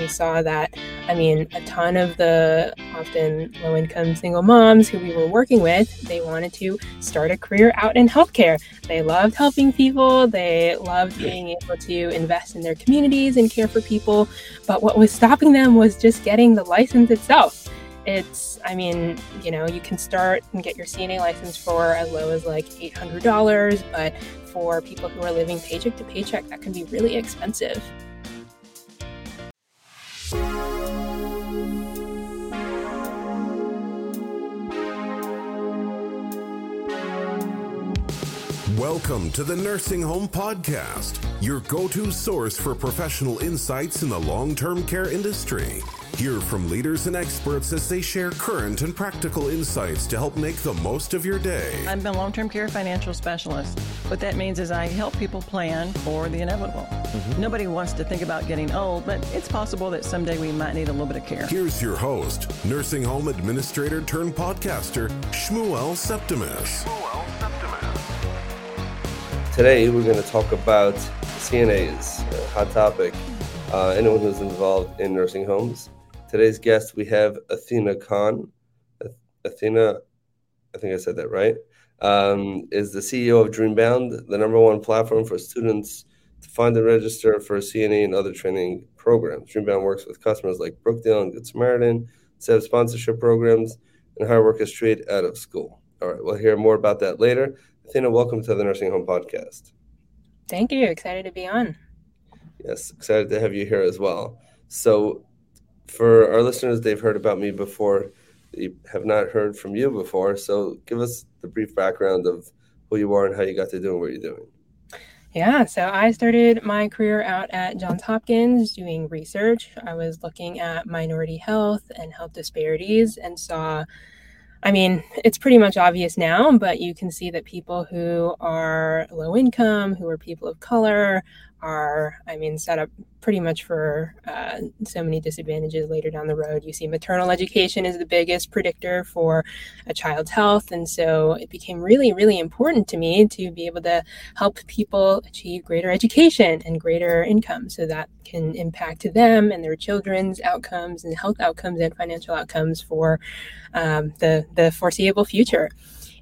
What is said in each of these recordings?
we saw that, I mean, a ton of the often low income single moms who we were working with, they wanted to start a career out in healthcare. They loved helping people, they loved being able to invest in their communities and care for people. But what was stopping them was just getting the license itself. It's, I mean, you know, you can start and get your CNA license for as low as like $800, but for people who are living paycheck to paycheck, that can be really expensive. Welcome to the Nursing Home Podcast, your go to source for professional insights in the long term care industry. Hear from leaders and experts as they share current and practical insights to help make the most of your day. I'm a long term care financial specialist. What that means is I help people plan for the inevitable. Mm-hmm. Nobody wants to think about getting old, but it's possible that someday we might need a little bit of care. Here's your host, nursing home administrator turned podcaster, Shmuel Septimus. Today, we're going to talk about CNAs, a hot topic. Uh, anyone who's involved in nursing homes. Today's guest, we have Athena Kan. Athena, I think I said that right, um, is the CEO of Dreambound, the number one platform for students to find and register for CNA and other training programs. Dreambound works with customers like Brookdale and Good Samaritan, set up sponsorship programs, and hire workers straight out of school. All right, we'll hear more about that later. Athena, welcome to the Nursing Home Podcast. Thank you. Excited to be on. Yes, excited to have you here as well. So, for our listeners, they've heard about me before. They have not heard from you before. So give us the brief background of who you are and how you got to doing what you're doing. Yeah, so I started my career out at Johns Hopkins doing research. I was looking at minority health and health disparities and saw I mean, it's pretty much obvious now, but you can see that people who are low income, who are people of color, are, I mean, set up pretty much for uh, so many disadvantages later down the road. You see, maternal education is the biggest predictor for a child's health. And so it became really, really important to me to be able to help people achieve greater education and greater income so that can impact them and their children's outcomes and health outcomes and financial outcomes for um, the, the foreseeable future.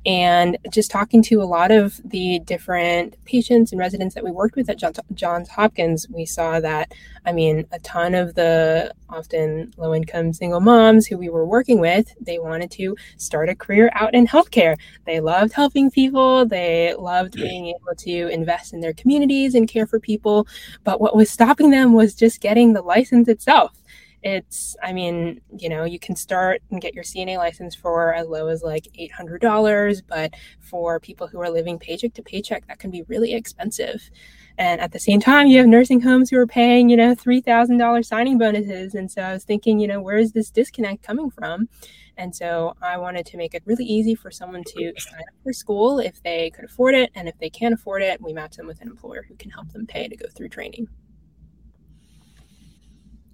And just talking to a lot of the different patients and residents that we worked with at Johns Hopkins, we saw that, I mean, a ton of the often low income single moms who we were working with, they wanted to start a career out in healthcare. They loved helping people, they loved being able to invest in their communities and care for people. But what was stopping them was just getting the license itself it's i mean you know you can start and get your cna license for as low as like $800 but for people who are living paycheck to paycheck that can be really expensive. And at the same time you have nursing homes who are paying you know $3000 signing bonuses. And so i was thinking you know where is this disconnect coming from? And so i wanted to make it really easy for someone to sign up for school if they could afford it. And if they can't afford it we match them with an employer who can help them pay to go through training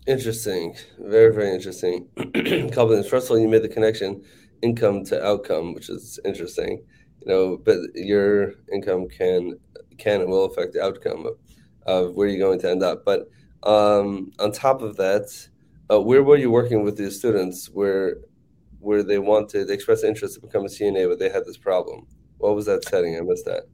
Interesting. Very, very interesting. couple things. First of all, you made the connection income to outcome, which is interesting. You know, but your income can can and will affect the outcome of, of where you're going to end up. But um, on top of that, uh, where were you working with these students where where they wanted they expressed interest to become a CNA, but they had this problem? What was that setting? I missed that.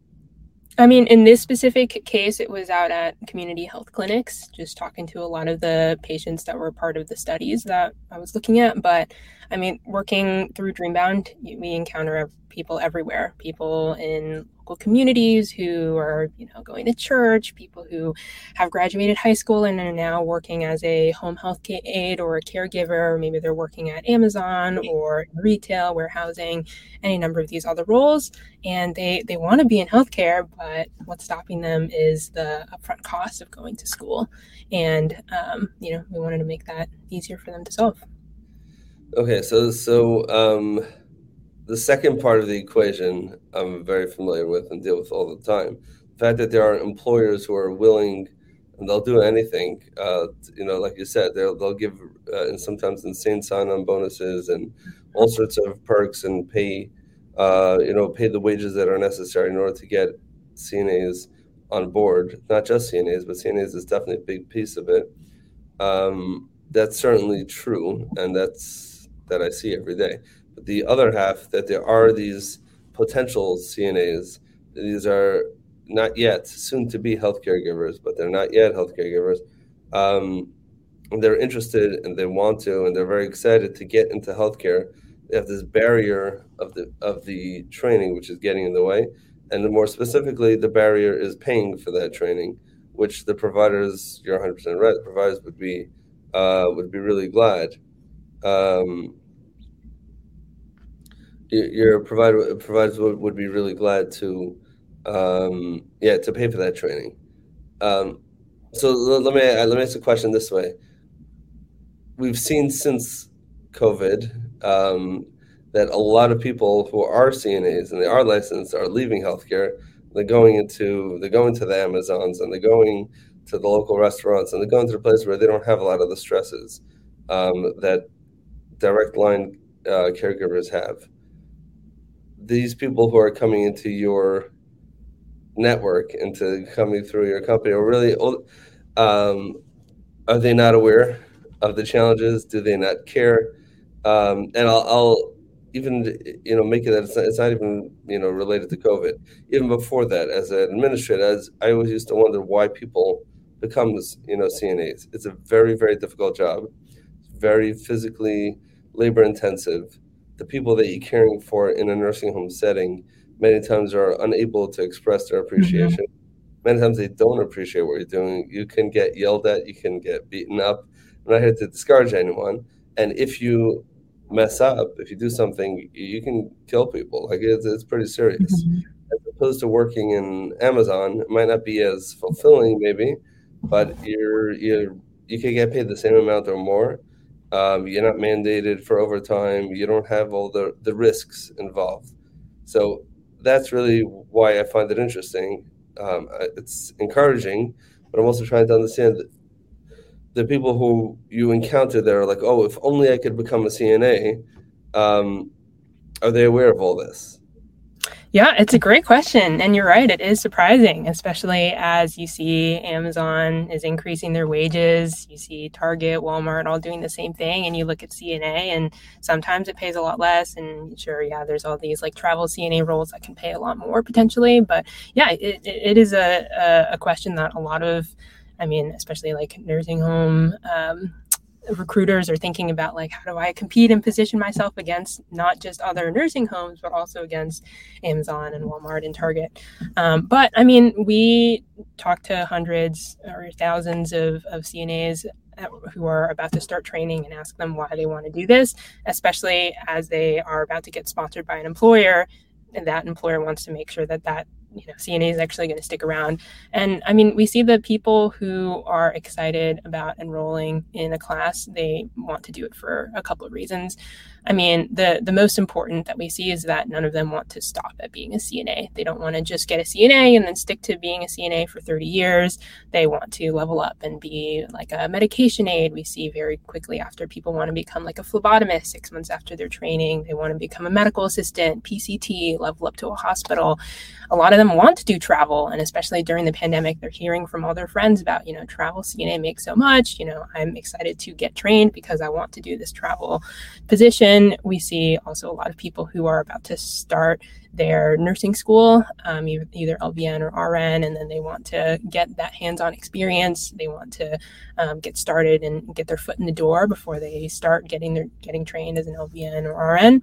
I mean, in this specific case, it was out at community health clinics, just talking to a lot of the patients that were part of the studies that I was looking at. But I mean, working through Dreambound, we encounter people everywhere people in local communities who are you know going to church people who have graduated high school and are now working as a home health aide or a caregiver. Or maybe they're working at amazon or retail warehousing any number of these other roles. And they they want to be in healthcare but what's stopping them is the upfront cost of going to school. And um, you know we wanted to make that easier for them to solve. Okay so so um the second part of the equation I'm very familiar with and deal with all the time. The fact that there are employers who are willing and they'll do anything. Uh, you know, like you said, they'll they'll give uh, and sometimes insane sign-on bonuses and all sorts of perks and pay, uh, you know, pay the wages that are necessary in order to get CNAs on board. Not just CNAs, but CNAs is definitely a big piece of it. Um, that's certainly true, and that's that I see every day. The other half that there are these potential CNAs. These are not yet soon to be healthcare givers, but they're not yet healthcare givers. Um, they're interested and they want to, and they're very excited to get into healthcare. They have this barrier of the of the training, which is getting in the way, and more specifically, the barrier is paying for that training, which the providers, you're 100 percent right, the providers would be uh, would be really glad. Um, your provider providers would, would be really glad to um, yeah to pay for that training. Um, so let me let me ask a question this way: We've seen since COVID um, that a lot of people who are CNAs and they are licensed are leaving healthcare. They're going into they're going to the Amazons and they're going to the local restaurants and they're going to the place where they don't have a lot of the stresses um, that direct line uh, caregivers have these people who are coming into your network into coming through your company are really um, are they not aware of the challenges? Do they not care? Um, and I'll, I'll, even you know make it that it's not, it's not, even you know related to covid. Even before that as an administrator as i always used to wonder why people becomes you know cnas it's a very very difficult job. Very physically labor intensive the people that you're caring for in a nursing home setting many times are unable to express their appreciation. Mm-hmm. Many times they don't appreciate what you're doing. You can get yelled at, you can get beaten up. I'm not here to discourage anyone. And if you mess up, if you do something, you can kill people. Like it's, it's pretty serious. Mm-hmm. As opposed to working in Amazon, it might not be as fulfilling, maybe, but you're you're you can get paid the same amount or more um, you're not mandated for overtime. You don't have all the, the risks involved. So that's really why I find it interesting. Um, it's encouraging, but I'm also trying to understand that the people who you encounter there are like, oh, if only I could become a CNA. Um, are they aware of all this? Yeah, it's a great question. And you're right, it is surprising, especially as you see Amazon is increasing their wages. You see Target, Walmart all doing the same thing. And you look at CNA, and sometimes it pays a lot less. And sure, yeah, there's all these like travel CNA roles that can pay a lot more potentially. But yeah, it, it is a, a, question that a lot of, I mean, especially like nursing home um, recruiters are thinking about like how do i compete and position myself against not just other nursing homes but also against amazon and walmart and target? Um, but i mean we talk to hundreds or thousands of, of cnas who are about to start training and ask them why they want to do this especially as they are about to get sponsored by an employer and that employer wants to make sure that that you know CNA is actually going to stick around. And I mean, we see the people who are excited about enrolling in a class, they want to do it for a couple of reasons. I mean, the the most important that we see is that none of them want to stop at being a CNA. They don't want to just get a CNA and then stick to being a CNA for 30 years. They want to level up and be like a medication aide. We see very quickly after people want to become like a phlebotomist 6 months after their training, they want to become a medical assistant, PCT, level up to a hospital. A lot of them want to do travel and especially during the pandemic they're hearing from all their friends about, you know, travel CNA makes so much, you know, I'm excited to get trained because I want to do this travel position then we see also a lot of people who are about to start their nursing school, um, either LVN or RN, and then they want to get that hands on experience. They want to um, get started and get their foot in the door before they start getting their getting trained as an LVN or RN.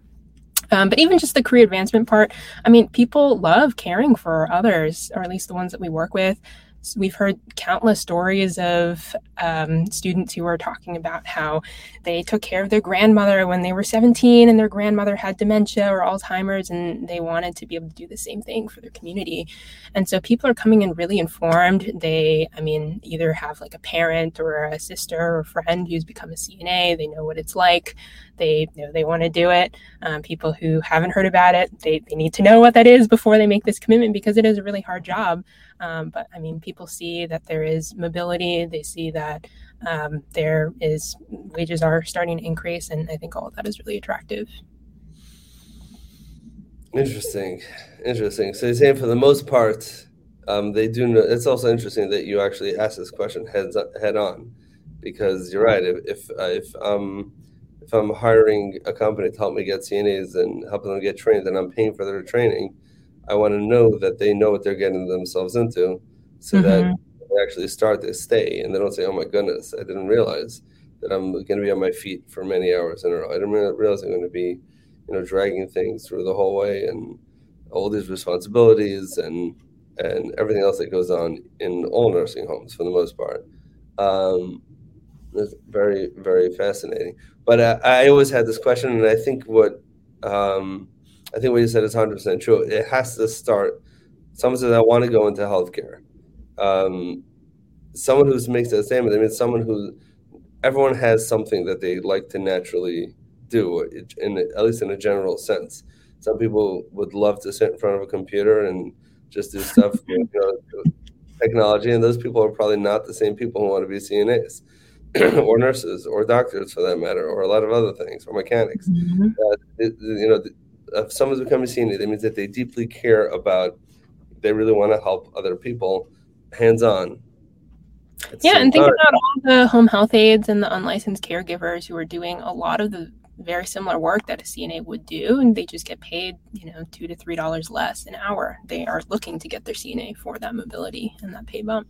Um, but even just the career advancement part, I mean, people love caring for others, or at least the ones that we work with we've heard countless stories of um, students who are talking about how they took care of their grandmother when they were 17 and their grandmother had dementia or Alzheimer's and they wanted to be able to do the same thing for their community. And so people are coming in really informed. They, I mean, either have like a parent or a sister or friend who's become a CNA. They know what it's like. They you know they want to do it. Um, people who haven't heard about it, they, they need to know what that is before they make this commitment because it is a really hard job. Um, but I mean, people see that there is mobility. They see that um, there is wages are starting to increase, and I think all of that is really attractive. Interesting, interesting. So you're saying for the most part, um, they do. Know, it's also interesting that you actually ask this question heads head on, because you're right. If if, uh, if um if I'm hiring a company to help me get CNAs and helping them get trained, and I'm paying for their training, I want to know that they know what they're getting themselves into, so mm-hmm. that they actually start to stay and they don't say, "Oh my goodness, I didn't realize that I'm going to be on my feet for many hours in a row. I didn't realize I'm going to be, you know, dragging things through the hallway and all these responsibilities and and everything else that goes on in all nursing homes for the most part." Um, it's very very fascinating. But uh, I always had this question, and I think what um, I think what you said is 100 percent true. It has to start. Someone says, "I want to go into healthcare." Um, someone who makes that statement, I mean, someone who everyone has something that they like to naturally do, in at least in a general sense. Some people would love to sit in front of a computer and just do stuff, you know, technology, and those people are probably not the same people who want to be CNAs. or nurses or doctors for that matter, or a lot of other things, or mechanics. Mm-hmm. Uh, it, you know, if someone's becoming senior, that means that they deeply care about, they really want to help other people hands on. Yeah, and think time. about all the home health aides and the unlicensed caregivers who are doing a lot of the very similar work that a CNA would do, and they just get paid, you know, two to three dollars less an hour. They are looking to get their CNA for that mobility and that pay bump.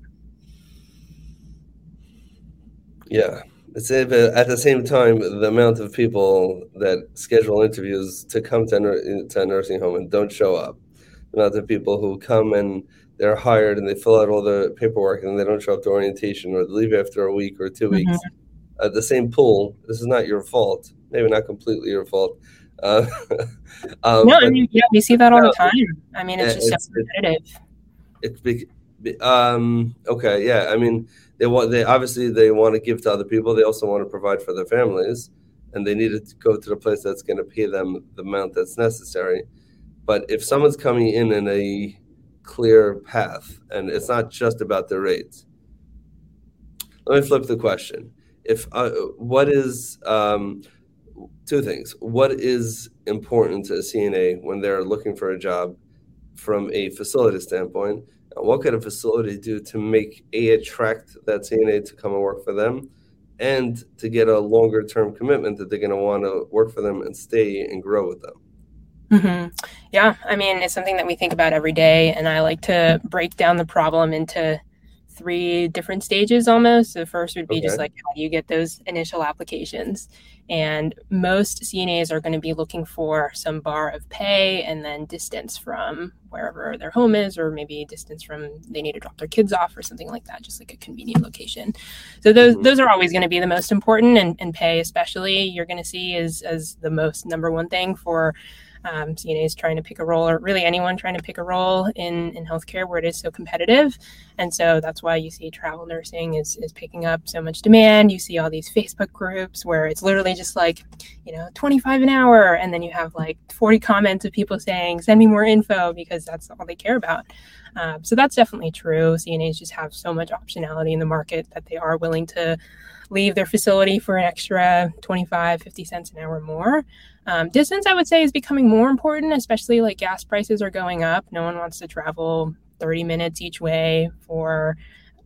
Yeah. It's at the same time, the amount of people that schedule interviews to come to, to a nursing home and don't show up, the amount of people who come and they're hired and they fill out all the paperwork and they don't show up to orientation or leave after a week or 2 mm-hmm. weeks. Uh, the same pool. This is not your fault. Maybe not completely your fault. Uh, um, no, I mean, yeah, we see that all the time. I mean, it's just it's, so competitive. It's, it's um, okay, yeah. I mean, they want they obviously they want to give to other people. They also want to provide for their families, and they need to go to the place that's going to pay them the amount that's necessary. But if someone's coming in in a clear path, and it's not just about the rates. Let me flip the question. If uh, what is um, two things? What is important to a CNA when they're looking for a job from a facility standpoint? What could a facility do to make a attract that CNA to come and work for them and to get a longer term commitment that they're going to want to work for them and stay and grow with them mm-hmm. yeah i mean it's something that we think about every day and i like to break down the problem into three different stages almost. The first would be okay. just like how do you get those initial applications? And most CNAs are going to be looking for some bar of pay and then distance from wherever their home is, or maybe distance from they need to drop their kids off or something like that, just like a convenient location. So those mm-hmm. those are always going to be the most important, and, and pay especially you're going to see is as the most number one thing for um, CNAs trying to pick a role, or really anyone trying to pick a role in, in healthcare where it is so competitive. And so that's why you see travel nursing is, is picking up so much demand. You see all these Facebook groups where it's literally just like, you know, 25 an hour. And then you have like 40 comments of people saying, send me more info because that's all they care about. Um, so that's definitely true. CNAs just have so much optionality in the market that they are willing to leave their facility for an extra 25, 50 cents an hour more. Um, distance, I would say, is becoming more important, especially like gas prices are going up. No one wants to travel 30 minutes each way for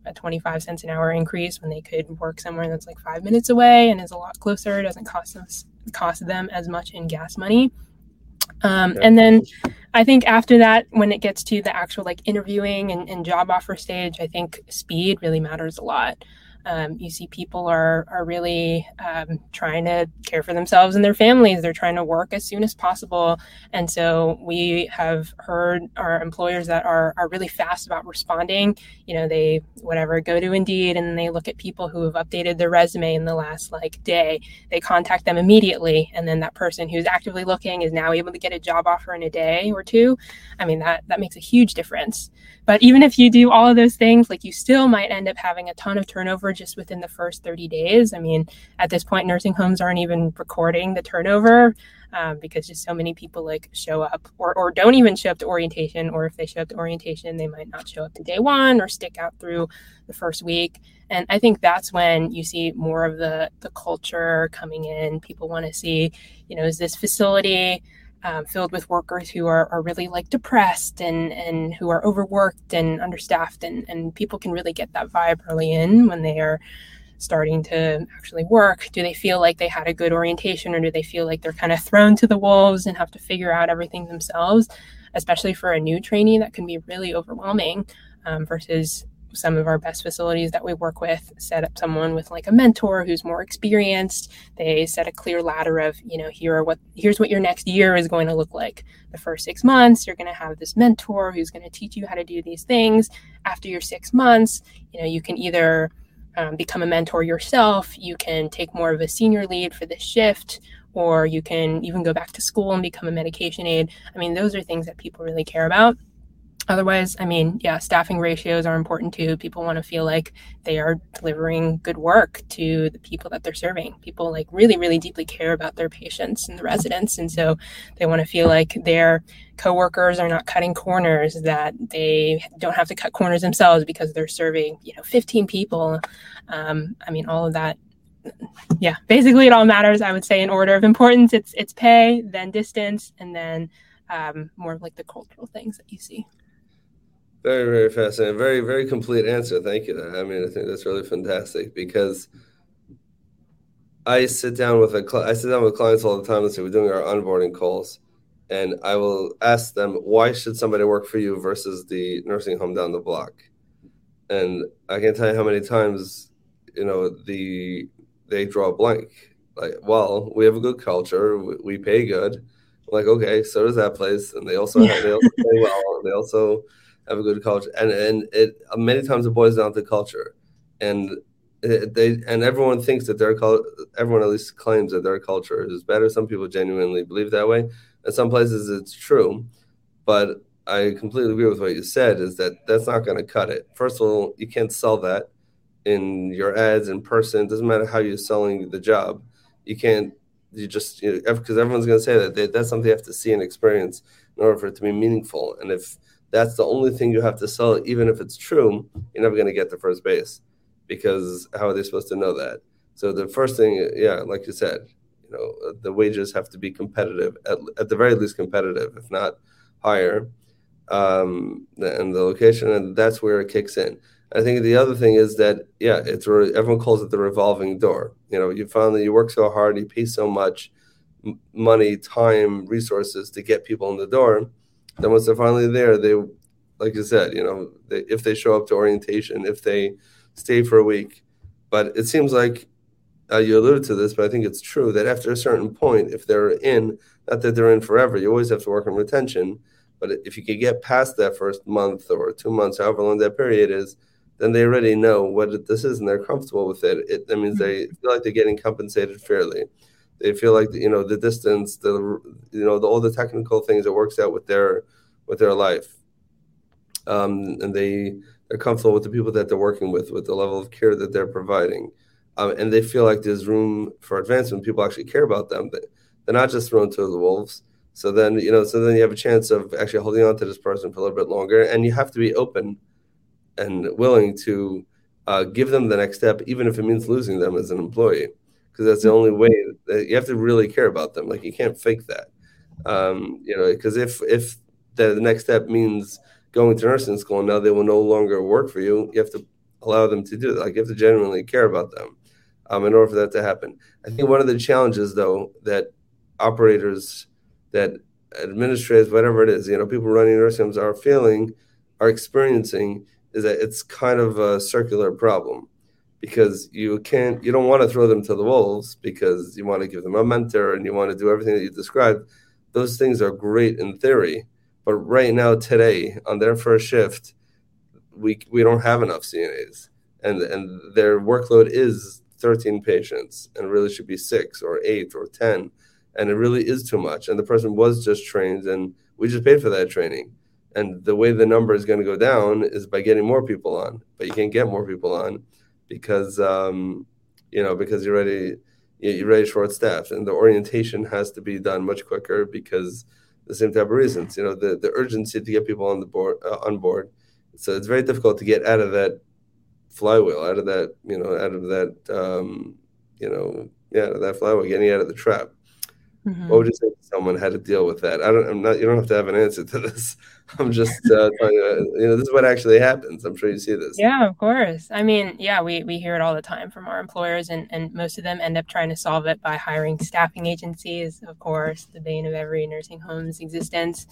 a 25 cents an hour increase when they could work somewhere that's like five minutes away and is a lot closer. It doesn't cost them, cost them as much in gas money. Um, and then I think after that, when it gets to the actual like interviewing and, and job offer stage, I think speed really matters a lot. Um, you see people are are really um, trying to care for themselves and their families. They're trying to work as soon as possible, and so we have heard our employers that are are really fast about responding. You know, they whatever go to Indeed and they look at people who have updated their resume in the last like day. They contact them immediately, and then that person who's actively looking is now able to get a job offer in a day or two. I mean that that makes a huge difference. But even if you do all of those things, like you still might end up having a ton of turnover just within the first 30 days. I mean, at this point, nursing homes aren't even recording the turnover um, because just so many people like show up or, or don't even show up to orientation. Or if they show up to orientation, they might not show up to day one or stick out through the first week. And I think that's when you see more of the, the culture coming in. People want to see, you know, is this facility um, filled with workers who are, are really like depressed and, and who are overworked and understaffed and, and people can really get that vibe early in when they are starting to actually work? Do they feel like they had a good orientation or do they feel like they're kind of thrown to the wolves and have to figure out everything themselves? Especially for a new trainee, that can be really overwhelming um, versus some of our best facilities that we work with set up someone with like a mentor who's more experienced they set a clear ladder of you know here are what here's what your next year is going to look like the first six months you're going to have this mentor who's going to teach you how to do these things after your six months you know you can either um, become a mentor yourself. You can take more of a senior lead for this shift, or you can even go back to school and become a medication aide. I mean, those are things that people really care about otherwise i mean yeah staffing ratios are important too. People want to feel like they are delivering good work to the people that they're serving. People like really really deeply care about their patients and the residents and so they want to feel like their coworkers are not cutting corners that they don't have to cut corners themselves because they're serving you know 15 people. Um, i mean all of that yeah basically it all matters i would say in order of importance. It's it's pay then distance and then um, more like the cultural things that you see very, very fascinating. Very, very complete answer. Thank you. I mean, I think that's really fantastic because I sit down with a cl- I sit down with clients all the time. Let's say we're doing our onboarding calls, and I will ask them why should somebody work for you versus the nursing home down the block. And I can't tell you how many times, you know, the they draw a blank. Like, well, we have a good culture, we, we pay good. I'm like, okay, so does that place, and they also yeah. they also pay well, they also have a good culture, and and it many times it boils down to culture, and they and everyone thinks that their culture, everyone at least claims that their culture is better. Some people genuinely believe that way. In some places, it's true, but I completely agree with what you said. Is that that's not going to cut it. First of all, you can't sell that in your ads in person. It doesn't matter how you're selling the job. You can't. You just because you know, everyone's going to say that they, that's something you have to see and experience in order for it to be meaningful. And if that's the only thing you have to sell, even if it's true, you're never going to get to first base because how are they supposed to know that? So the first thing, yeah, like you said, you know, the wages have to be competitive, at, at the very least competitive, if not higher, um, and the location, and that's where it kicks in. I think the other thing is that yeah, it's everyone calls it the revolving door. You know, you find that you work so hard, you pay so much money, time, resources to get people in the door then once they're finally there, they, like you said, you know, they, if they show up to orientation, if they stay for a week, but it seems like uh, you alluded to this, but I think it's true that after a certain point, if they're in, not that they're in forever, you always have to work on retention. But if you could get past that first month or two months, however long that period is, then they already know what this is and they're comfortable with it. it that means they feel like they're getting compensated fairly they feel like you know the distance, the you know the, all the technical things that works out with their with their life, um, and they they're comfortable with the people that they're working with, with the level of care that they're providing, um, and they feel like there's room for advancement. People actually care about them. They're not just thrown to the wolves. So then you know, so then you have a chance of actually holding on to this person for a little bit longer, and you have to be open and willing to uh, give them the next step, even if it means losing them as an employee because that's the only way that you have to really care about them. Like you can't fake that. Um, you know, because if if the, the next step means going to nursing school and now they will no longer work for you, you have to allow them to do that. Like you have to genuinely care about them um, in order for that to happen. I think one of the challenges though that operators, that administrators, whatever it is, you know, people running nursing homes are feeling, are experiencing is that it's kind of a circular problem because you can't you don't want to throw them to the wolves because you want to give them a mentor and you want to do everything that you described. Those things are great in theory but right now today on their first shift we we don't have enough CNAs and and their workload is 13 patients and really should be 6 or 8 or 10 and it really is too much. And the person was just trained and we just paid for that training. And the way the number is going to go down is by getting more people on but you can't get more people on because um, you know because you're already you're already short staffed, and the orientation has to be done much quicker because the same type of reasons. You know, the the urgency to get people on the board uh, on board. So it's very difficult to get out of that flywheel, out of that you know, out of that um, you know, yeah, that flywheel, getting out of the trap. Mm-hmm. What would you say to someone how to deal with that? I don't. I'm not. You don't have to have an answer to this. I'm just uh, trying to. You know, this is what actually happens. I'm sure you see this. Yeah, of course. I mean, yeah, we we hear it all the time from our employers, and and most of them end up trying to solve it by hiring staffing agencies. Of course, the bane of every nursing home's existence.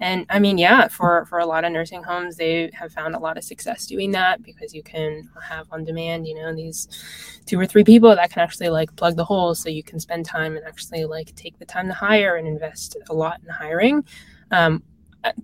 And I mean, yeah, for, for a lot of nursing homes, they have found a lot of success doing that because you can have on demand, you know, these two or three people that can actually like plug the holes so you can spend time and actually like take the time to hire and invest a lot in hiring. Um,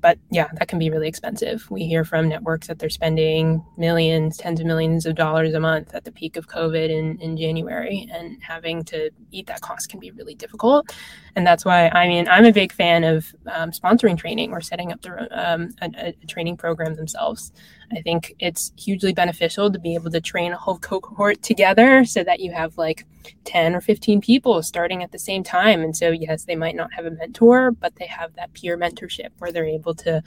but yeah, that can be really expensive. We hear from networks that they're spending millions, tens of millions of dollars a month at the peak of COVID in, in January, and having to eat that cost can be really difficult. And that's why, I mean, I'm a big fan of um, sponsoring training or setting up the, um, a, a training program themselves. I think it's hugely beneficial to be able to train a whole cohort together so that you have like 10 or 15 people starting at the same time. And so, yes, they might not have a mentor, but they have that peer mentorship where they're able to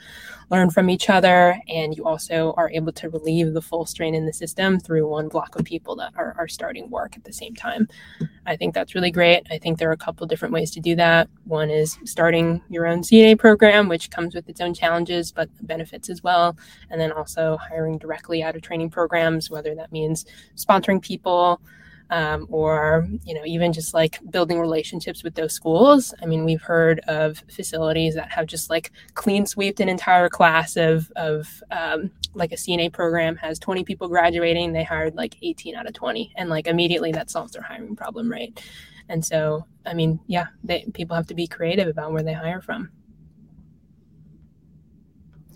learn from each other. And you also are able to relieve the full strain in the system through one block of people that are, are starting work at the same time. I think that's really great. I think there are a couple different ways to do that. One is starting your own CNA program, which comes with its own challenges, but benefits as well. And then also hiring directly out of training programs, whether that means sponsoring people um, or you know even just like building relationships with those schools. I mean we've heard of facilities that have just like clean swept an entire class of of um, like a cna program has 20 people graduating they hired like 18 out of 20 and like immediately that solves their hiring problem right? And so i mean yeah they, people have to be creative about where they hire from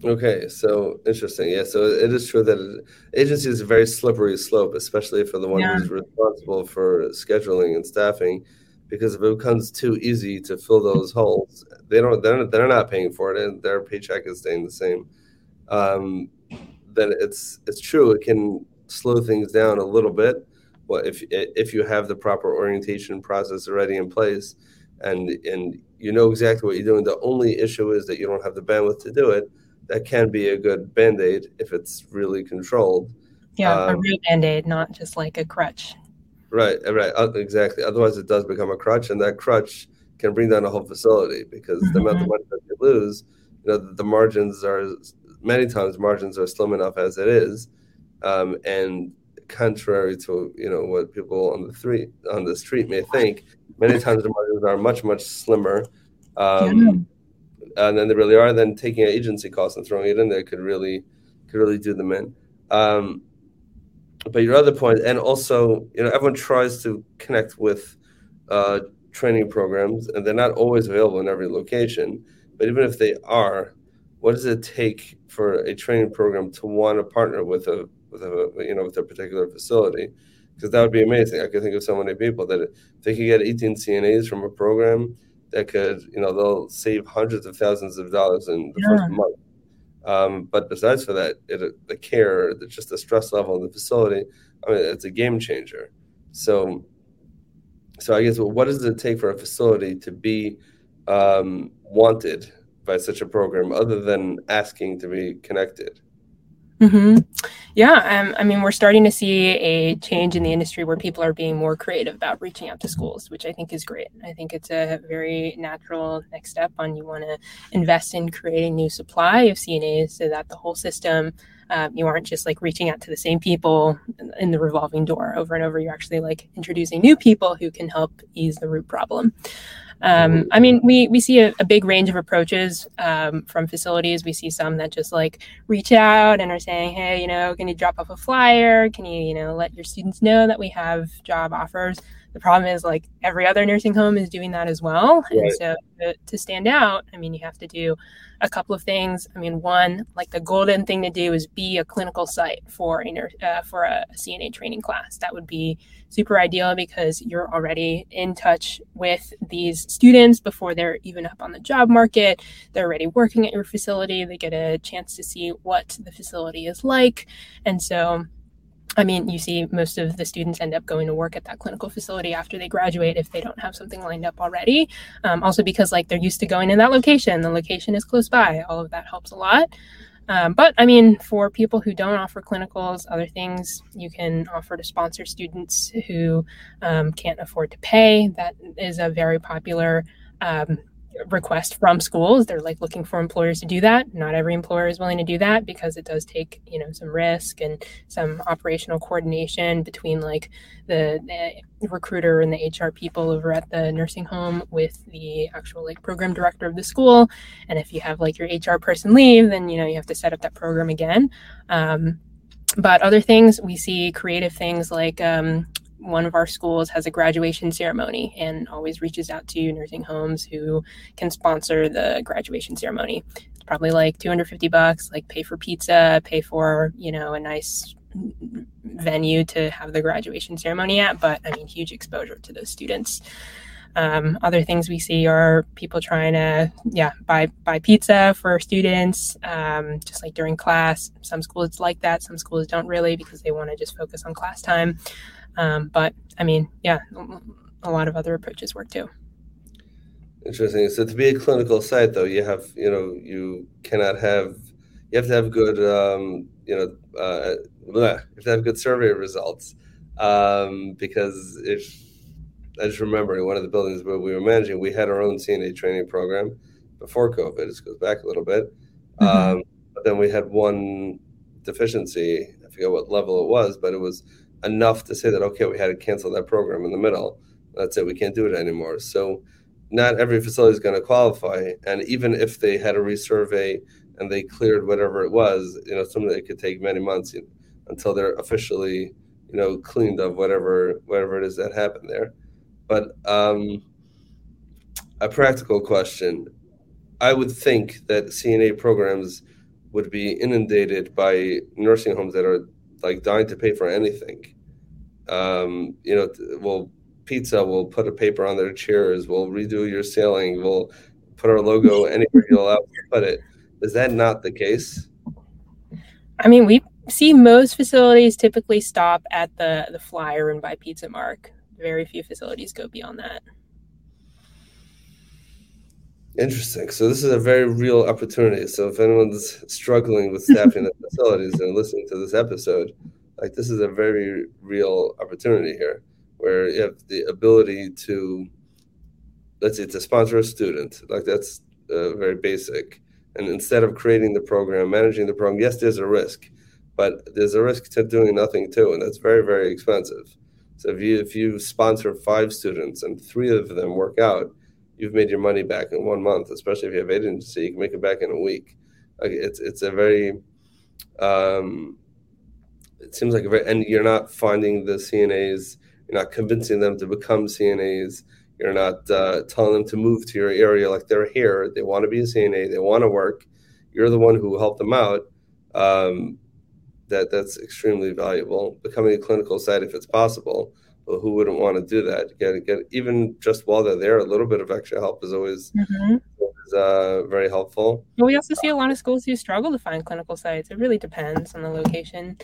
Okay, so interesting. Yeah, so it is true that agency is a very slippery slope, especially for the one yeah. who's responsible for scheduling and staffing, because if it becomes too easy to fill those holes, they don't they're not, they're not paying for it, and their paycheck is staying the same. Um, then it's it's true it can slow things down a little bit. Well, if if you have the proper orientation process already in place, and and you know exactly what you're doing, the only issue is that you don't have the bandwidth to do it that can be a good band aid if it's really controlled. Yeah, um, a real band aid, not just like a crutch. Right, right, uh, exactly. Otherwise, it does become a crutch, and that crutch can bring down a whole facility because mm-hmm. the amount of mm-hmm. money that you lose, you know, the, the, margins are many times margins are slim enough as it is, um, and contrary to you know what people on the street on the street may think, many times the margins are much much slimmer. Um, yeah and then they really are. Then taking an agency cost and throwing it in there could really could really do them in. Um, but your other point, and also, you know, everyone tries to connect with uh, training programs, and they're not always available in every location. But even if they are, what does it take for a training program to want to partner with a with a you know with a particular facility? Because that would be amazing. I could think of so many people that if they could get 18 CNAs from a program that could, you know, they'll save hundreds of thousands of dollars in the yeah. first month. Um, but besides for that, it, the care, the, just the stress level in the facility, I mean, it's a game changer. So, so I guess well, what does it take for a facility to be um, wanted by such a program, other than asking to be connected? Mm-hmm. Yeah, um, I mean, we're starting to see a change in the industry where people are being more creative about reaching out to schools, which I think is great. I think it's a very natural next step on you want to invest in creating new supply of CNAs so that the whole system, um, you aren't just like reaching out to the same people in the revolving door over and over. You're actually like introducing new people who can help ease the root problem. Um, I mean, we we see a, a big range of approaches um, from facilities. We see some that just like reach out and are saying, "Hey, you know, can you drop off a flyer? Can you, you know, let your students know that we have job offers?" The problem is like every other nursing home is doing that as well, right. and so to, to stand out, I mean, you have to do a couple of things. I mean, one, like the golden thing to do is be a clinical site for a uh, for a CNA training class. That would be super ideal because you're already in touch with these students before they're even up on the job market. They're already working at your facility. They get a chance to see what the facility is like, and so I mean, you see most of the students end up going to work at that clinical facility after they graduate if they don't have something lined up already. Um, also, because like they're used to going in that location, the location is close by. All of that helps a lot. Um, but I mean, for people who don't offer clinicals, other things you can offer to sponsor students who um, can't afford to pay. That is a very popular um, request from schools. They're like looking for employers to do that. Not every employer is willing to do that because it does take, you know, some risk and some operational coordination between like the, the recruiter and the HR people over at the nursing home with the actual like program director of the school. And if you have like your HR person leave, then, you know, you have to set up that program again. Um, but other things we see creative things like um, one of our schools has a graduation ceremony and always reaches out to nursing homes who can sponsor the graduation ceremony. It's probably like 250 bucks, like pay for pizza, pay for, you know, a nice venue to have the graduation ceremony at, but I mean, huge exposure to those students. Um, other things we see are people trying to, yeah, buy buy pizza for students, um, just like during class. Some schools like that, some schools don't really because they want to just focus on class time. Um, but I mean, yeah, a lot of other approaches work too. Interesting. So to be a clinical site, though, you have you know you cannot have you have to have good um, you know uh, you have to have good survey results um, because if I just remember in one of the buildings where we were managing, we had our own CNA training program before COVID. This goes back a little bit, mm-hmm. um, but then we had one deficiency. I forget what level it was, but it was enough to say that okay, we had to cancel that program in the middle. That's it. We can't do it anymore. So not every facility is going to qualify, and even if they had a resurvey and they cleared whatever it was, you know, something that could take many months you know, until they're officially, you know, cleaned of whatever whatever it is that happened there. But um, a practical question: I would think that CNA programs would be inundated by nursing homes that are like dying to pay for anything. Um, you know, we'll pizza, we'll put a paper on their chairs, we'll redo your ceiling, we'll put our logo anywhere you allow us to put it. Is that not the case? I mean, we see most facilities typically stop at the the flyer and buy pizza mark. Very few facilities go beyond that. Interesting. So this is a very real opportunity. So if anyone's struggling with staffing the facilities and listening to this episode, like this is a very real opportunity here, where you have the ability to, let's say, to sponsor a student. Like that's uh, very basic. And instead of creating the program, managing the program, yes, there's a risk, but there's a risk to doing nothing too, and that's very, very expensive. So if you if you sponsor five students and three of them work out, you've made your money back in one month. Especially if you have agency, you can make it back in a week. Like it's it's a very um, it seems like a very and you're not finding the CNAs. You're not convincing them to become CNAs. You're not uh, telling them to move to your area like they're here. They want to be a CNA. They want to work. You're the one who helped them out. Um, that that's extremely valuable. Becoming a clinical site if it's possible who wouldn't want to do that? Get get even just while they're there, a little bit of extra help is always, mm-hmm. uh, very helpful. Well, we also see a lot of schools who struggle to find clinical sites. It really depends on the location.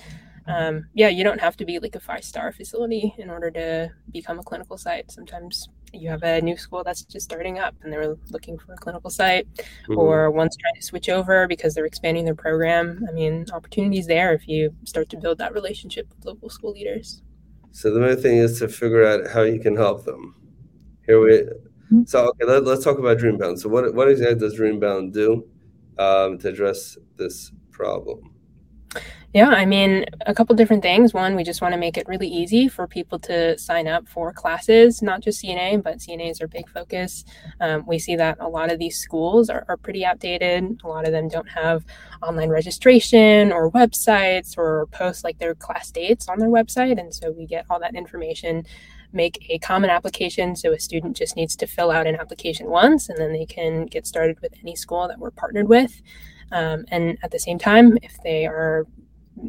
Um, yeah, you don't have to be like a five star facility in order to become a clinical site. Sometimes you have a new school that's just starting up and they're looking for a clinical site, mm-hmm. or one's trying to switch over because they're expanding their program. I mean, opportunities there if you start to build that relationship with local school leaders. So the main thing is to figure out how you can help them. Here we. Mm-hmm. So okay, let, us talk about Dreambound. So what what exactly does Dreambound do um, to address this problem? Yeah, I mean, a couple different things. One, we just want to make it really easy for people to sign up for classes, not just CNA, but CNA is our big focus. Um, we see that a lot of these schools are, are pretty outdated. A lot of them don't have online registration or websites or post like their class dates on their website. And so we get all that information make a common application. So a student just needs to fill out an application once and then they can get started with any school that we're partnered with. Um, and at the same time, if they are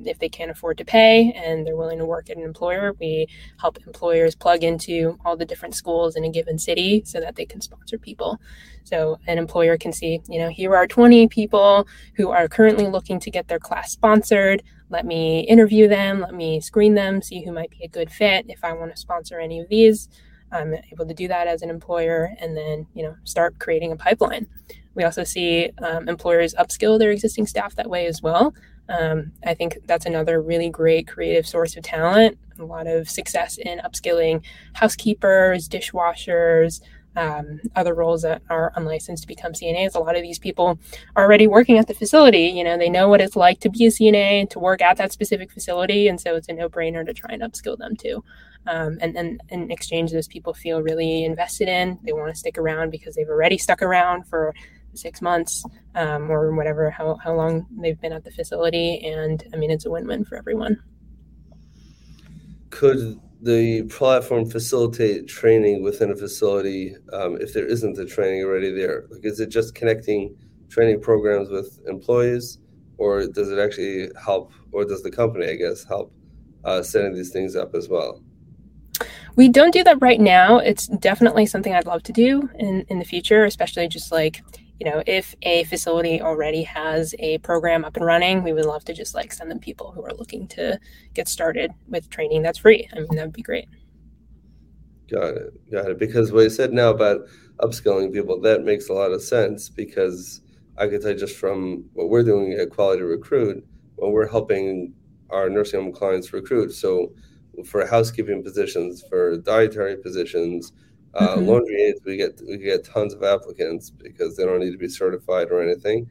if they can't afford to pay and they're willing to work at an employer, we help employers plug into all the different schools in a given city so that they can sponsor people. So an employer can see, you know, here are 20 people who are currently looking to get their class sponsored. Let me interview them, let me screen them, see who might be a good fit. If I want to sponsor any of these, I'm able to do that as an employer and then, you know, start creating a pipeline. We also see um, employers upskill their existing staff that way as well. Um, I think that's another really great creative source of talent. A lot of success in upskilling housekeepers, dishwashers, um, other roles that are unlicensed to become CNAs. A lot of these people are already working at the facility. You know, they know what it's like to be a CNA, to work at that specific facility. And so it's a no brainer to try and upskill them too. Um, and then in exchange, those people feel really invested in. They want to stick around because they've already stuck around for six months um, or whatever, how, how long they've been at the facility. And I mean, it's a win win for everyone. Could the platform facilitate training within a facility um, if there isn't the training already there? Like, is it just connecting training programs with employees, or does it actually help, or does the company, I guess, help uh, setting these things up as well? We don't do that right now. It's definitely something I'd love to do in, in the future, especially just like you know, if a facility already has a program up and running, we would love to just like send them people who are looking to get started with training that's free. I mean, that would be great. Got it. Got it. Because what you said now about upskilling people, that makes a lot of sense because I could tell just from what we're doing at Quality Recruit, when we're helping our nursing home clients recruit. So for housekeeping positions, for dietary positions, uh, mm-hmm. Laundry aides, we get we get tons of applicants because they don't need to be certified or anything.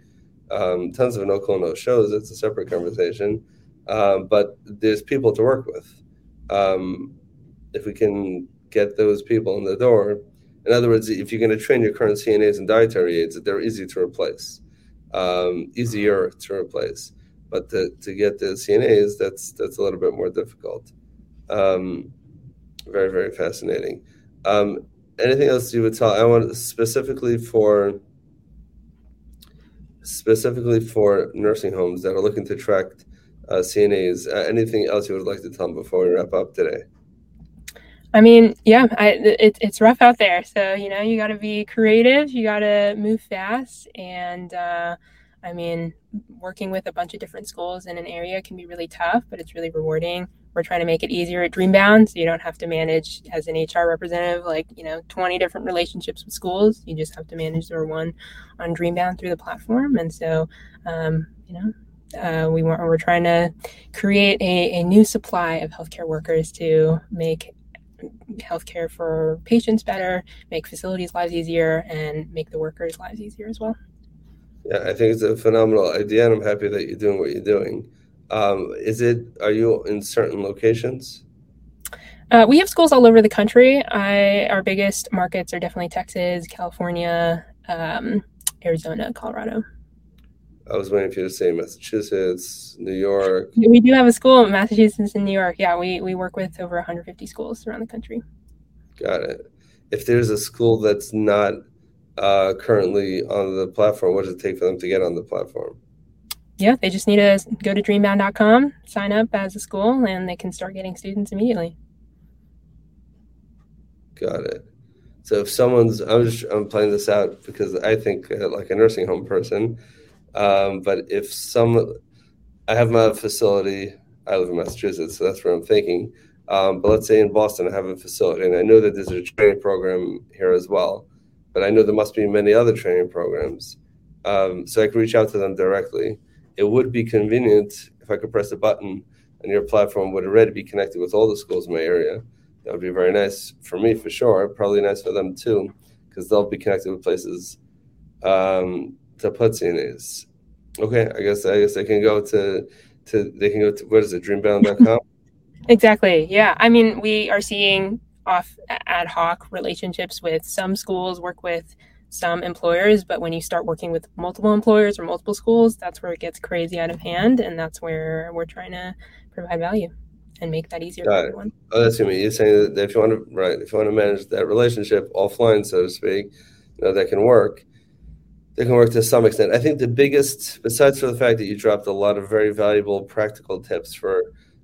Um, tons of no call no shows. It's a separate conversation, um, but there's people to work with. Um, if we can get those people in the door, in other words, if you're going to train your current CNAs and dietary aides, they're easy to replace, um, easier to replace. But to, to get the CNAs, that's that's a little bit more difficult. Um, very very fascinating. Um, anything else you would tell? I want specifically for specifically for nursing homes that are looking to attract uh, CNAs. Uh, anything else you would like to tell them before we wrap up today? I mean, yeah, I, it, it's rough out there. So you know, you got to be creative. You got to move fast, and uh, I mean, working with a bunch of different schools in an area can be really tough, but it's really rewarding. We're trying to make it easier at Dreambound, so you don't have to manage as an HR representative like you know 20 different relationships with schools. You just have to manage their one on Dreambound through the platform, and so um, you know uh, we want, we're trying to create a, a new supply of healthcare workers to make healthcare for patients better, make facilities' lives easier, and make the workers' lives easier as well. Yeah, I think it's a phenomenal idea, and I'm happy that you're doing what you're doing. Um, is it? Are you in certain locations? Uh, we have schools all over the country. I, our biggest markets are definitely Texas, California, um, Arizona, Colorado. I was waiting for you to say Massachusetts, New York. We do have a school in Massachusetts and New York. Yeah, we, we work with over 150 schools around the country. Got it. If there's a school that's not uh, currently on the platform, what does it take for them to get on the platform? Yeah, they just need to go to dreambound.com, sign up as a school, and they can start getting students immediately. Got it. So if someone's, I'm just I'm playing this out because I think uh, like a nursing home person, um, but if some, I have my facility. I live in Massachusetts, so that's where I'm thinking. Um, but let's say in Boston, I have a facility, and I know that there's a training program here as well. But I know there must be many other training programs, um, so I can reach out to them directly it would be convenient if I could press a button and your platform would already be connected with all the schools in my area. That would be very nice for me for sure. Probably nice for them too, because they'll be connected with places um, to put CNAs. Okay, I guess I guess they can go to to they can go to what is it dreambound.com. exactly. Yeah. I mean, we are seeing off ad hoc relationships with some schools work with some employers, but when you start working with multiple employers or multiple schools, that's where it gets crazy out of hand, and that's where we're trying to provide value and make that easier Got for everyone. Oh, that's what you mean. You're saying that if you want to right, if you want to manage that relationship offline, so to speak, you know, that can work. They can work to some extent. I think the biggest, besides for the fact that you dropped a lot of very valuable practical tips for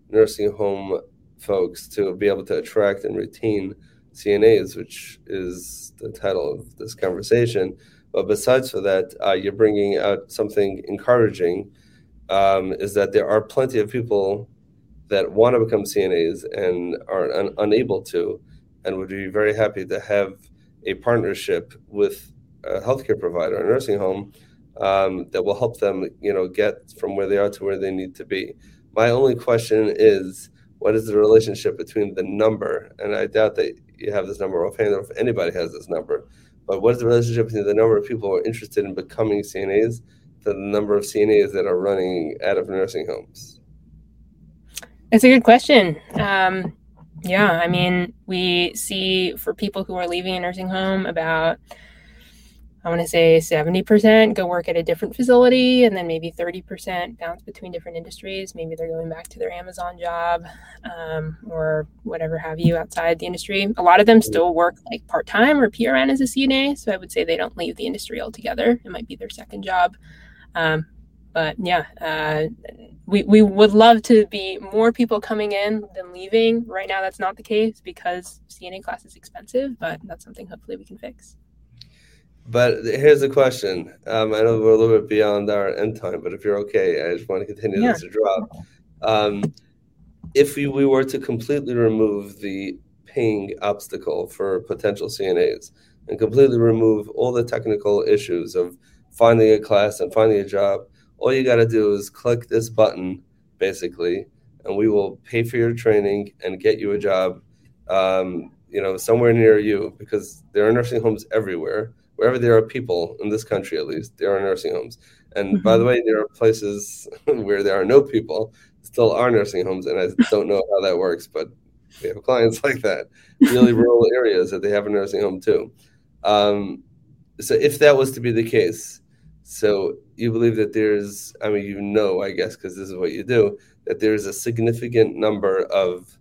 nursing home folks to be able to attract and retain CNAs, which is the title of this conversation. But besides for that, uh, you're bringing out something encouraging. Um, is that there are plenty of people that want to become CNAs and are un- unable to, and would be very happy to have a partnership with a healthcare provider, a nursing home, um, that will help them, you know, get from where they are to where they need to be. My only question is, what is the relationship between the number? And I doubt that you have this number offhand or if anybody has this number. But what is the relationship between the number of people who are interested in becoming CNAs to the number of CNAs that are running out of nursing homes? It's a good question. Um, yeah, I mean, we see for people who are leaving a nursing home about I want to say 70% go work at a different facility, and then maybe 30% bounce between different industries. Maybe they're going back to their Amazon job um, or whatever have you outside the industry. A lot of them still work like part time or PRN as a CNA. So I would say they don't leave the industry altogether. It might be their second job. Um, but yeah, uh, we, we would love to be more people coming in than leaving. Right now, that's not the case because CNA class is expensive, but that's something hopefully we can fix. But here's the question. Um, I know we're a little bit beyond our end time, but if you're okay, I just want to continue yeah. this to drop. Um, if we, we were to completely remove the paying obstacle for potential CNAs and completely remove all the technical issues of finding a class and finding a job, all you got to do is click this button, basically, and we will pay for your training and get you a job, um, you know, somewhere near you because there are nursing homes everywhere wherever there are people in this country, at least, there are nursing homes. And mm-hmm. by the way, there are places where there are no people, still are nursing homes. And I don't know how that works, but we have clients like that, really rural areas that they have a nursing home too. Um, so if that was to be the case, so you believe that there's, I mean, you know, I guess, because this is what you do, that there's a significant number of,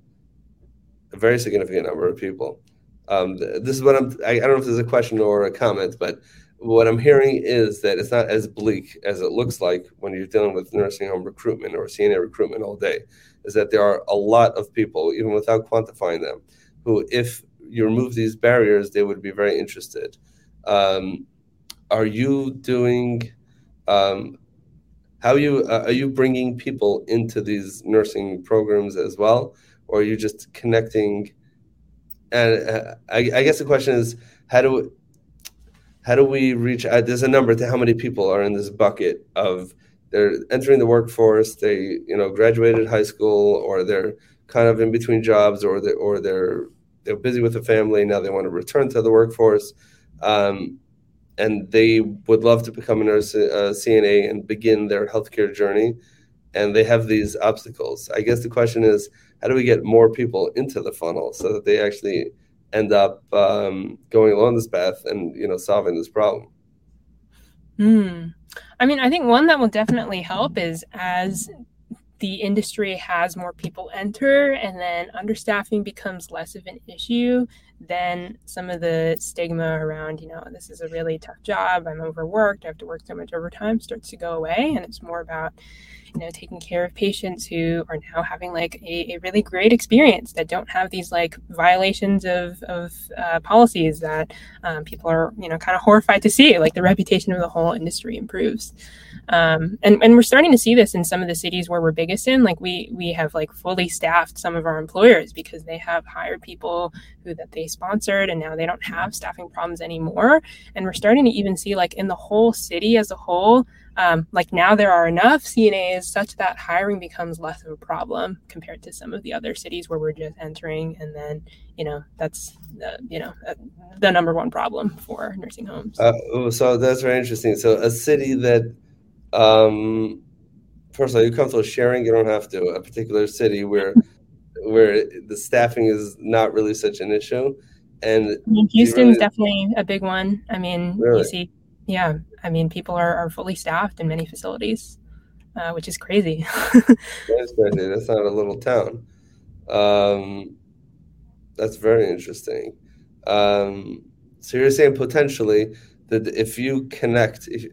a very significant number of people um, this is what I'm. I, I don't know if there's a question or a comment, but what I'm hearing is that it's not as bleak as it looks like when you're dealing with nursing home recruitment or CNA recruitment all day. Is that there are a lot of people, even without quantifying them, who, if you remove these barriers, they would be very interested. Um, are you doing? Um, how you uh, are you bringing people into these nursing programs as well, or are you just connecting? And uh, I, I, guess the question is how do we, how do we reach uh, there's a number to how many people are in this bucket of they're entering the workforce they you know graduated high school or they're kind of in between jobs or they or they're they're busy with the family now they want to return to the workforce. Um, and they would love to become a nurse a CNA and begin their healthcare journey and they have these obstacles. I guess the question is how do we get more people into the funnel so that they actually end up um, going along this path and you know solving this problem? Hmm. I mean i think one that will definitely help is as the industry has more people enter and then understaffing becomes less of an issue then some of the stigma around you know this is a really tough job i'm overworked i have to work so much overtime starts to go away. And it's more about you know taking care of patients who are now having like a, a really great experience that don't have these like violations of, of uh, policies that um, people are you know kind of horrified to see like the reputation of the whole industry improves. Um, and, and we're starting to see this in some of the cities where we're biggest in. Like we we have like fully staffed some of our employers because they have hired people who that they sponsored and now they don't have staffing problems anymore and we're starting to even see like in the whole city as a whole um, like now there are enough CNAs such that hiring becomes less of a problem compared to some of the other cities where we're just entering, and then you know that's the, you know uh, the number one problem for nursing homes. Uh, so that's very interesting. So a city that, um, first of all, you're comfortable sharing. You don't have to a particular city where where the staffing is not really such an issue. And I mean, Houston's really, definitely a big one. I mean, really? you see yeah, I mean, people are, are fully staffed in many facilities, uh, which is crazy. That's crazy. That's not a little town. Um, that's very interesting. Um, so you're saying potentially that if you connect, if,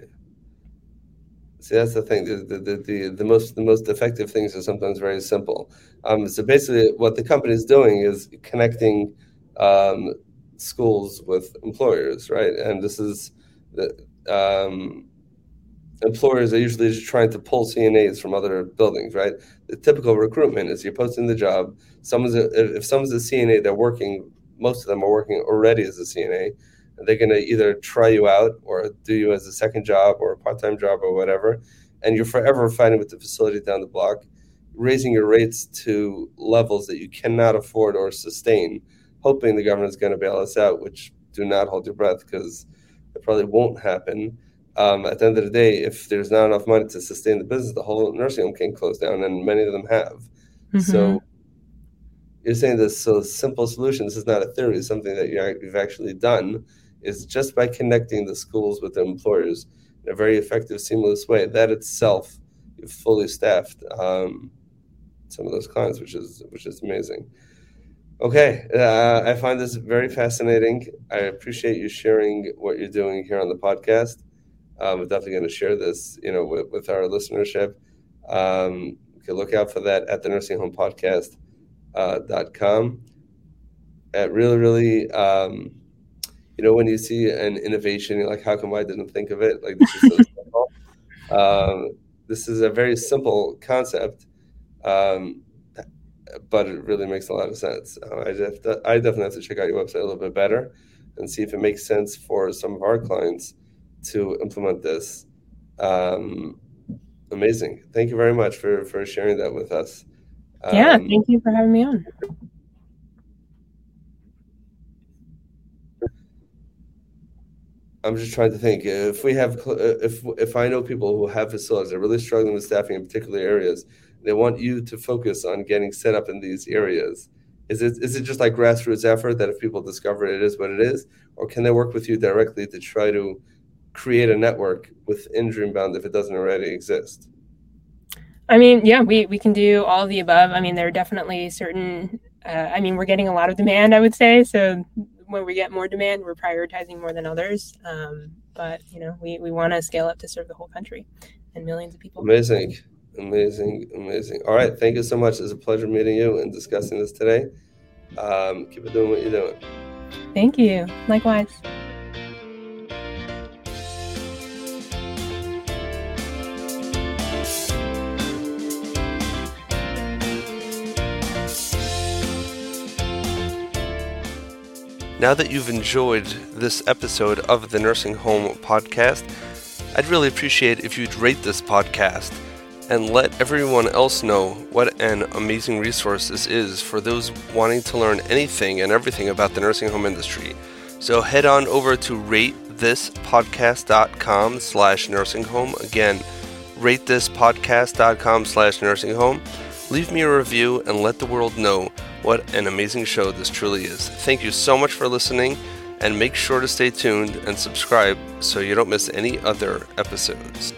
see that's the thing. The, the, the, the most the most effective things are sometimes very simple. Um, so basically, what the company is doing is connecting um, schools with employers, right? And this is the um, employers are usually just trying to pull CNAs from other buildings, right? The typical recruitment is you're posting the job. Someone's a, if someone's a CNA, they're working. Most of them are working already as a CNA. They're going to either try you out or do you as a second job or a part-time job or whatever, and you're forever fighting with the facility down the block, raising your rates to levels that you cannot afford or sustain hoping the government's going to bail us out, which do not hold your breath because it probably won't happen. Um, at the end of the day, if there's not enough money to sustain the business, the whole nursing home can close down, and many of them have. Mm-hmm. So you're saying this so simple solution. This is not a theory; it's something that you've actually done. Is just by connecting the schools with the employers in a very effective, seamless way. That itself, you've fully staffed um, some of those clients, which is which is amazing. Okay, uh, I find this very fascinating. I appreciate you sharing what you're doing here on the podcast. Um, we're definitely going to share this, you know, with, with our listenership. Um, you can look out for that at the nursing home podcast uh, dot com. It really, really, um, you know, when you see an innovation, you're like, how come I didn't think of it? Like this is so simple. Um, this is a very simple concept. Um, but it really makes a lot of sense. Uh, I, to, I definitely have to check out your website a little bit better and see if it makes sense for some of our clients to implement this. Um, amazing. Thank you very much for, for sharing that with us. Um, yeah, thank you for having me on. I'm just trying to think if we have if if I know people who have facilities that are really struggling with staffing in particular areas they want you to focus on getting set up in these areas. Is it is it just like grassroots effort that if people discover it, it is what it is, or can they work with you directly to try to create a network within Dreambound if it doesn't already exist? I mean, yeah, we we can do all the above. I mean, there are definitely certain. Uh, I mean, we're getting a lot of demand, I would say. So when we get more demand, we're prioritizing more than others. Um, but you know, we we want to scale up to serve the whole country and millions of people. Amazing. Amazing, amazing. All right, thank you so much. It's a pleasure meeting you and discussing this today. Um, keep it doing what you're doing. Thank you. Likewise. Now that you've enjoyed this episode of the Nursing Home Podcast, I'd really appreciate if you'd rate this podcast and let everyone else know what an amazing resource this is for those wanting to learn anything and everything about the nursing home industry. So head on over to ratethispodcast.com slash nursing home. Again, ratethispodcast.com slash nursing home. Leave me a review and let the world know what an amazing show this truly is. Thank you so much for listening and make sure to stay tuned and subscribe so you don't miss any other episodes.